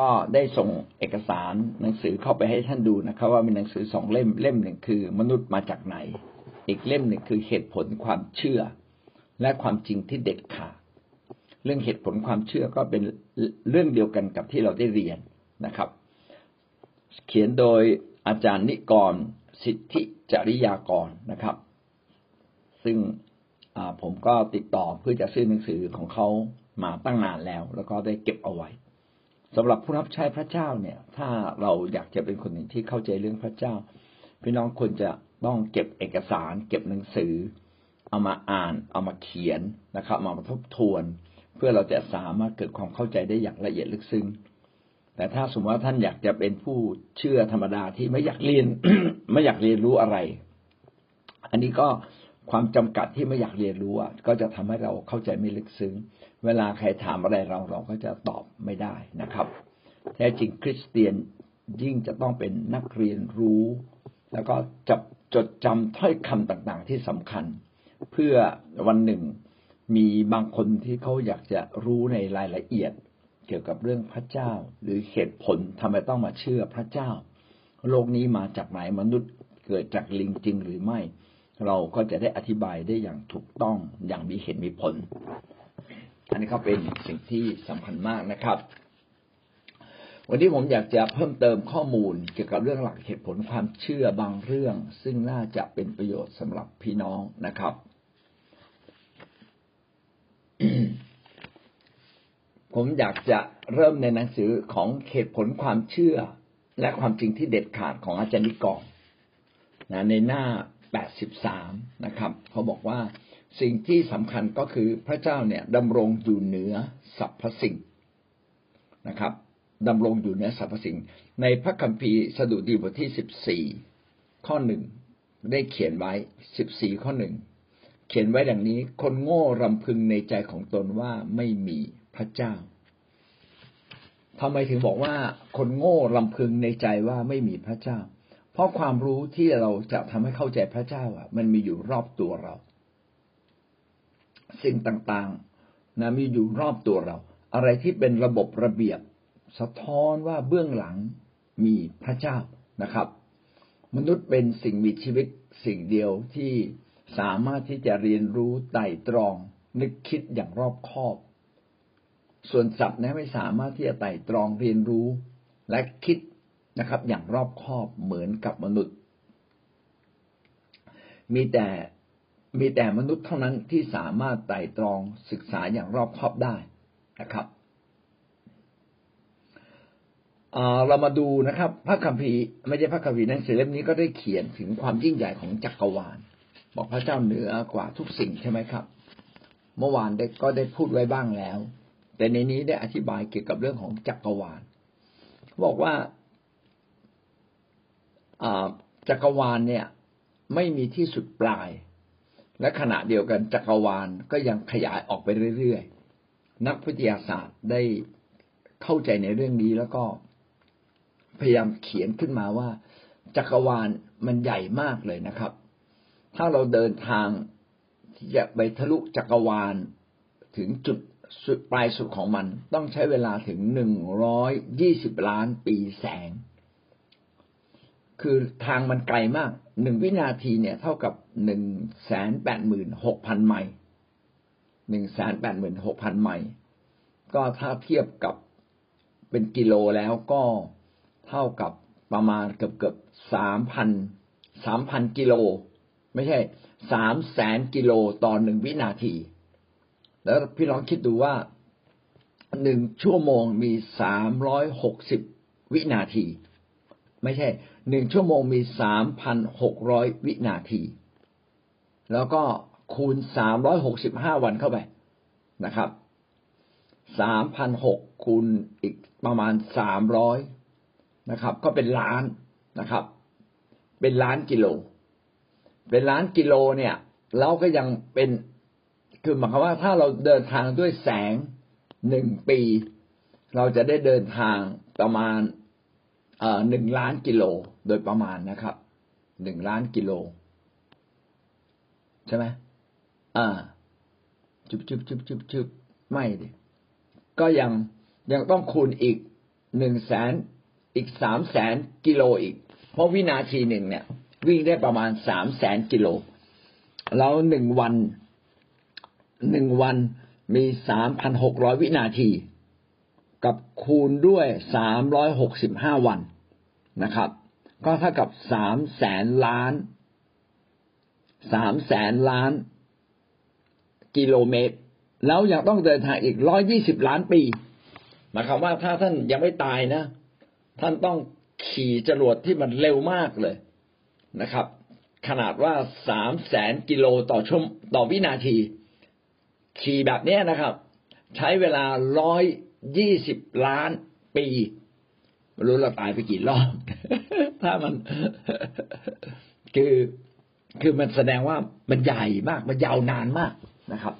ก็ได้ส่งเอกสารหนังสือเข้าไปให้ท่านดูนะครับ ว่ามีหนังสือสองเล่มเล่มหนึ่งคือ มนุษย์มาจากไหน อีกเล่มหนึ่งคือเหตุผลความเชื่อ และความจริงที่เด็ดขาดเรื่องเหตุผลความเชื่อก็เป็นเรื่องเดียวกันกับที่เราได้เรียนนะครับ เขียนโดยอาจารย์นิกรสิทธิจริยากรนะครับ ซึ่งผมก็ติดต่อเพื่อจะซื้อหนังสือของเขามาตั้งนานแล้ว แล้วก็ได้เก็บเอาไว้ สำหรับผู้รับใช้พระเจ้าเนี่ย ถ้าเราอยากจะเป็นคนหนึ่งที่เข้าใจเรื่องพระเจ้า พี่น้องควรจะต้องเก็บเอกสาร เก็บหนังสือ เอามาอ่าน เอามาเขียนนะครับมาทบทวน เพื่อเราจะสามารถเกิดความเข้าใจได้อย่างละเอียดลึกซึ้งแต่ถ้าสมมติว่าท่านอยากจะเป็นผู้เชื่อธรรมดาที่ไม่อยากเรียนไม่อยากเรียนรู้อะไร อันนี้ก็ ความจำกัดที่ไม่อยากเรียนรู้ก็จะทำให้เราเข้าใจไม่ลึกซึ้ง เวลาใครถามอะไรเราเราก็จะตอบไม่ได้นะครับ แท้จริงคริสเตียนยิ่งจะต้องเป็นนักเรียนรู้ แล้วก็จับจดจำถ้อยคำต่างๆ ที่สำคัญ เพื่อวันหนึ่งมีบางคนที่เขาอยากจะรู้ในรายละเอียด เกี่ยวกับเรื่องพระเจ้า หรือเหตุผลทำไมต้องมาเชื่อพระเจ้า โลกนี้มาจากไหนมนุษย์เกิดจากลิงจริงหรือไม่ เราก็จะได้อธิบายได้อย่างถูกต้องอย่างมีเหตุมีผล อันนี้ก็เป็นสิ่งที่สำคัญมากนะครับ วันนี้ผมอยากจะเพิ่มเติมข้อมูลเกี่ยวกับเรื่องหลักเหตุผลความเชื่อบางเรื่อง ซึ่งน่าจะเป็นประโยชน์สำหรับพี่น้องนะครับ ผมอยากจะเริ่มในหนังสือของเหตุผลความเชื่อ และความจริงที่เด็ดขาดของอาจารย์นิกรนะในหน้า แปดสิบสามนะครับเขาบอกว่าสิ่งที่สำคัญก็คือพระเจ้าเนี่ยดำรงอยู่เหนือสรรพสิ่งนะครับดำรงอยู่เหนือสรรพสิ่ง ในพระคัมภีร์สดุดีบทที่สิบสี่ข้อหนึ่งได้เขียนไว้สิบสี่ข้อหนึ่งเขียนไว้ดังนี้ คนโง่รำพึงในใจของตนว่าไม่มีพระเจ้าทำไมถึงบอกว่า คนโง่รำพึงในใจว่าไม่มีพระเจ้า เพราะความรู้ที่เราจะทำให้เข้าใจพระเจ้าอะ มันมีอยู่รอบตัวเรา สิ่งต่างๆนะมีอยู่รอบตัวเรา อะไรที่เป็นระบบระเบียบ สะท้อนว่าเบื้องหลังมีพระเจ้านะครับ มนุษย์เป็นสิ่งมีชีวิตสิ่งเดียวที่สามารถที่จะเรียนรู้ไต่ตรอง นึกคิดอย่างรอบคอบ ส่วนสัตว์นะไม่สามารถที่จะไต่ตรองเรียนรู้ และคิด นะครับ อย่างรอบคอบเหมือนกับมนุษย์ มีแต่มีแต่มนุษย์เท่านั้นที่สามารถไต่ตรองศึกษาอย่างรอบคอบได้นะครับเรามาดูนะครับ พระคัมภีร์ไม่ใช่พระคัมภีร์หนังสือเล่มนี้ก็ได้เขียนถึงความยิ่งใหญ่ของจักรวาล บอกพระเจ้าเหนือกว่าทุกสิ่งใช่ไหมครับ เมื่อวานได้ก็ได้พูดไว้บ้างแล้ว แต่ในนี้ได้อธิบายเกี่ยวกับเรื่องของจักรวาลบอกว่า จักรวาลเนี่ยไม่มีที่สุดปลาย และขณะเดียวกันจักรวาลก็ยังขยายออกไปเรื่อยๆ นักวิทยาศาสตร์ได้เข้าใจในเรื่องนี้แล้วก็พยายามเขียนขึ้นมาว่า จักรวาลมันใหญ่มากเลยนะครับ ถ้าเราเดินทางที่จะไปทะลุจักรวาลถึงจุดสุดปลายสุดของมัน ต้องใช้เวลาถึงหนึ่งร้อยยี่สิบล้านปีแสง คือทางมันไกลมากหนึ่งวินาทีเนี่ย เท่ากับหนึ่งแสนแปดหมื่นหกพันไมล์หนึ่งแสนแปดหมื่นหกพันไมล์ก็ถ้าเทียบกับเป็นกิโลแล้วก็เท่ากับประมาณเกือบเกือบสามพันสามพันกิโล ไม่ใช่สามแสนกิโลต่อหนึ่งวินาที แล้วพี่ลองคิดดูว่าหนึ่งชั่วโมงมีสามร้อยหกสิบวินาที ไม่ใช่ หนึ่งชั่วโมงมีสามพันหกร้อยวินาที แล้วก็คูณสามร้อยหกสิบห้าวันเข้าไปนะครับสามพันหกคูณอีกประมาณสามร้อยนะครับ ก็เป็นล้านนะครับ เป็นล้านกิโล เป็นล้านกิโลเนี่ย เราก็ยังเป็นคือหมายความว่าถ้าเราเดินทางด้วยแสงหนึ่งปี เราจะได้เดินทางประมาณ หนึ่งล้านกิโลโดยประมาณนะครับหนึ่งล้านกิโล ใช่ไหมอ่า จุบจุบจุบจุบจุบไม่ดิก็ยังยังต้องคูณอีกหนึ่งแสนอีกสามแสนกิโลอีก เพราะวินาทีหนึ่งเนี่ย วิ่งได้ประมาณสามแสนกิโล แล้วหนึ่งวันหนึ่งวันมีสามพันหกร้อยวินาที กับคูณด้วยสามร้อยหกสิบห้าวันนะครับ ก็เท่ากับสามแสนล้านสามแสนล้าน กิโลเมตร แล้วยังต้องเดินทางอีกร้อยยี่สิบล้านปีหมายความว่าถ้าท่านยังไม่ตายนะ ท่านต้องขี่จรวดที่มันเร็วมากเลยนะครับ ขนาดว่าสามแสนกิโลต่อชั่วต่อวินาที ขี่แบบนี้นะครับ ใช้เวลาร้อย ยี่สิบล้านปีรู้เราตายไปกี่รอบ ถ้ามัน คือคือมันแสดงว่ามันใหญ่มาก มันยาวนานมากนะครับ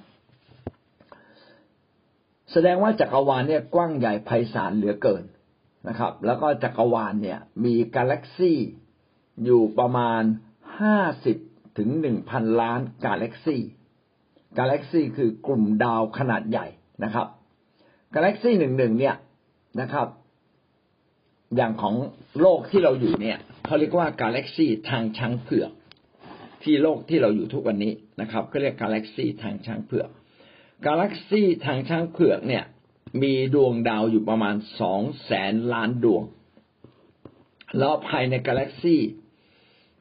แสดงว่าจักรวาลเนี่ยกว้างใหญ่ไพศาลเหลือเกินนะครับ แล้วก็จักรวาลเนี่ย มีกาแล็กซี่อยู่ประมาณห้าสิบถึงหนึ่งพันล้านกาแล็กซี่ กาแล็กซี่คือกลุ่มดาวขนาดใหญ่นะครับ กาแล็กซี่หนึ่งหนึ่งเนี่ยนะครับ อย่างของโลกที่เราอยู่เนี่ยเขาเรียกว่ากาแล็กซี่ทางช้างเผือก ที่โลกที่เราอยู่ทุกวันนี้นะครับก็เรียกกาแล็กซี่ทางช้างเผือก กาแล็กซี่ทางช้างเผือกเนี่ย มีดวงดาวอยู่ประมาณสองแสนล้านดวง แล้วภายในกาแล็กซี่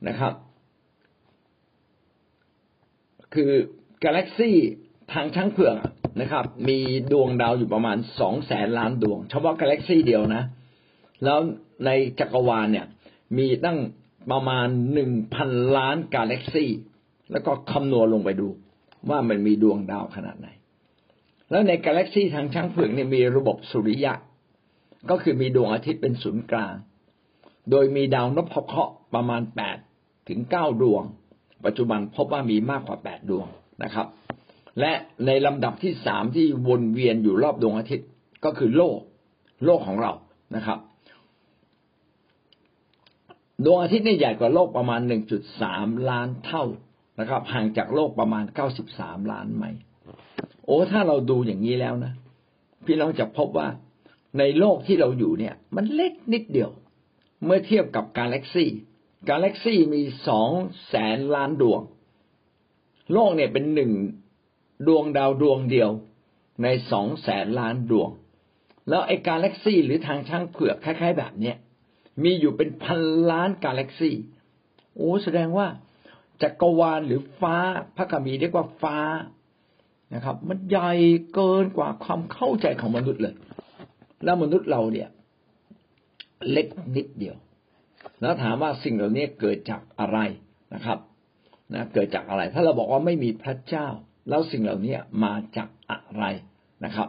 นะครับ คือกาแล็กซี่ทางช้างเผือก นะครับ มีดวงดาวอยู่ประมาณสองแสนล้านดวง เฉพาะกาแล็กซี่เดียวนะ แล้วในจักรวาลเนี่ย มีตั้งประมาณหนึ่งพันล้านกาแล็กซี่ แล้วก็คำนวณลงไปดู ว่ามันมีดวงดาวขนาดไหน แล้วในกาแล็กซี่ทางช้างเผือกเนี่ยมีระบบสุริยะ ก็คือมีดวงอาทิตย์เป็นศูนย์กลาง โดยมีดาวนพเคราะห์ประมาณแปดถึงเก้าดวง ปัจจุบันพบว่ามีมากกว่าแปดดวงนะครับ และในลำดับที่สามที่วนเวียนอยู่รอบดวงอาทิตย์ก็คือโลก โลกของเรานะครับ ดวงอาทิตย์นี่ใหญ่กว่าโลกประมาณ1.3ล้านเท่านะครับ ห่างจากโลกประมาณ93ล้านไมล์โอ้ถ้าเราดูอย่างนี้แล้วนะพี่น้องจะพบว่าในโลกที่เราอยู่เนี่ย มันเล็กนิดเดียว เมื่อเทียบกับกาแล็กซี่กาแล็กซี่มีสองแสนล้านดวง โลกเนี่ยเป็นหนึ่ง ดวงดาวดวงเดียวในสองแสนล้านดวง แล้วไอ้กาแล็กซี่หรือทางช่างเผือกคล้าย ๆ แบบเนี้ยมีอยู่เป็นพันล้านกาแล็กซี่โอ้แสดงว่าจักรวาลหรือฟ้าพระกมีเรียกว่าฟ้านะครับ มันใหญ่เกินกว่าความเข้าใจของมนุษย์เลย แล้วมนุษย์เราเนี่ย เล็กนิดเดียว แล้วถามว่าสิ่งเหล่านี้เกิดจากอะไรนะครับนะเกิดจากอะไร ถ้าเราบอกว่าไม่มีพระเจ้า แล้วสิ่งเหล่านี้มาจากอะไรนะครับ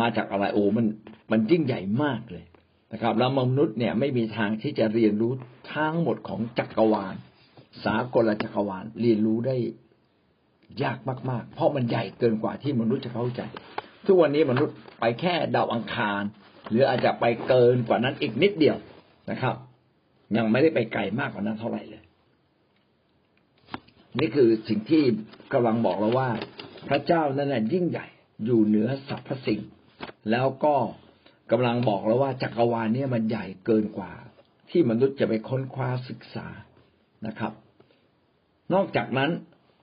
มาจากอะไรโอ้มันมันยิ่งใหญ่มากเลยนะครับ แล้วมนุษย์เนี่ยไม่มีทางที่จะเรียนรู้ทั้งหมดของจักรวาล สากลจักรวาลเรียนรู้ได้ยากมาก ๆ เพราะมันใหญ่เกินกว่าที่มนุษย์จะเข้าใจ ทุกวันนี้มนุษย์ไปแค่ดาวอังคาร หรืออาจจะไปเกินกว่านั้นอีกนิดเดียวนะครับ ยังไม่ได้ไปไกลมากกว่านั้นเท่าไหร่เลย นี่คือสิ่งที่กำลังบอกเราว่า พระเจ้านั้นยิ่งใหญ่อยู่เหนือสรรพสิ่ง แล้วก็กำลังบอกแล้วว่าจักรวาลนี้มันใหญ่เกินกว่า ที่มนุษย์จะไปค้นคว้าศึกษานะครับ นอกจากนั้น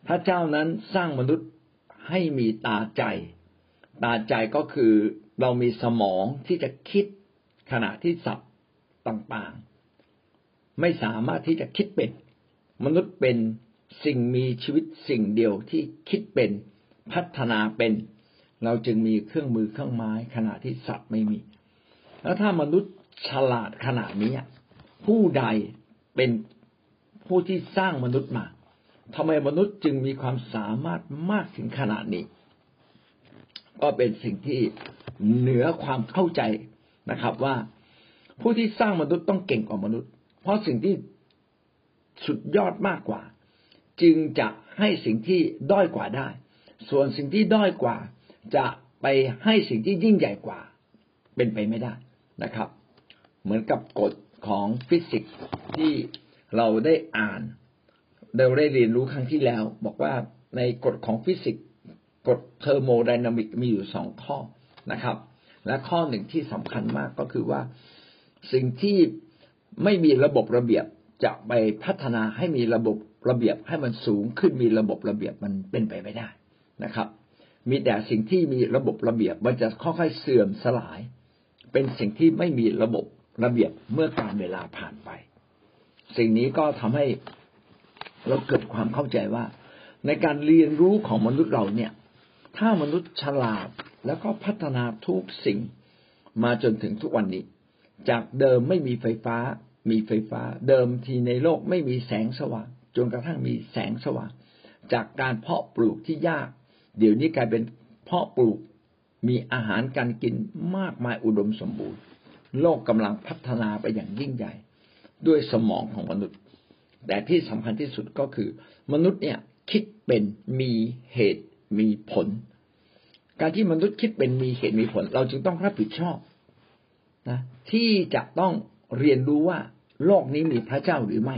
พระเจ้านั้นสร้างมนุษย์ให้มีตาใจ ตาใจก็คือเรามีสมองที่จะคิดขณะที่สัตว์ต่างๆ ไม่สามารถที่จะคิดเป็น มนุษย์เป็น สิ่งมีชีวิตสิ่งเดียวที่คิดเป็นพัฒนาเป็น เราจึงมีเครื่องมือเครื่องไม้ ขณะที่สัตว์ไม่มี แล้วถ้ามนุษย์ฉลาดขนาดนี้ผู้ใดเป็นผู้ที่สร้างมนุษย์มาทำไมมนุษย์จึงมีความสามารถมากถึงขนาดนี้ ก็เป็นสิ่งที่เหนือความเข้าใจนะครับว่าผู้ที่สร้างมนุษย์ต้องเก่งกว่ามนุษย์ เพราะสิ่งที่สุดยอดมากกว่า จึงจะให้สิ่งที่ด้อยกว่าได้ ส่วนสิ่งที่ด้อยกว่า จะไปให้สิ่งที่ยิ่งใหญ่กว่า เป็นไปไม่ได้นะครับ เหมือนกับกฎของฟิสิกส์ที่เราได้อ่านเราได้เรียนรู้ครั้งที่แล้ว บอกว่าในกฎของฟิสิกส์กฎเทอร์โมไดนามิกมีอยู่สองข้อนะครับ และข้อหนึ่งที่สำคัญมากก็คือว่าสิ่งที่ไม่มีระบบระเบียบจะไปพัฒนาให้มีระบบ ระเบียบให้มันสูงขึ้นมีระบบระเบียบมันเป็นไปไม่ได้นะครับ มีแต่สิ่งที่มีระบบระเบียบมันจะค่อยๆเสื่อมสลาย เป็นสิ่งที่ไม่มีระบบระเบียบเมื่อการเวลาผ่านไป สิ่งนี้ก็ทำให้เราเกิดความเข้าใจว่า ในการเรียนรู้ของมนุษย์เราเนี่ย ถ้ามนุษย์ฉลาดแล้วก็พัฒนาทุกสิ่งมาจนถึงทุกวันนี้ จากเดิมไม่มีไฟฟ้า มีไฟฟ้า เดิมทีในโลกไม่มีแสงสว่าง จนกระทั่งมีแสงสว่าง จากการเพาะปลูกที่ยาก เดี๋ยวนี้กลายเป็นเพาะปลูกมีอาหารการกินมากมายอุดมสมบูรณ์ โลกกำลังพัฒนาไปอย่างยิ่งใหญ่ ด้วยสมองของมนุษย์ แต่ที่สำคัญที่สุดก็คือ มนุษย์เนี่ยคิดเป็นมีเหตุมีผล การที่มนุษย์คิดเป็นมีเหตุมีผล เราจึงต้องรับผิดชอบนะที่จะต้องเรียนรู้ว่าโลกนี้มีพระเจ้าหรือไม่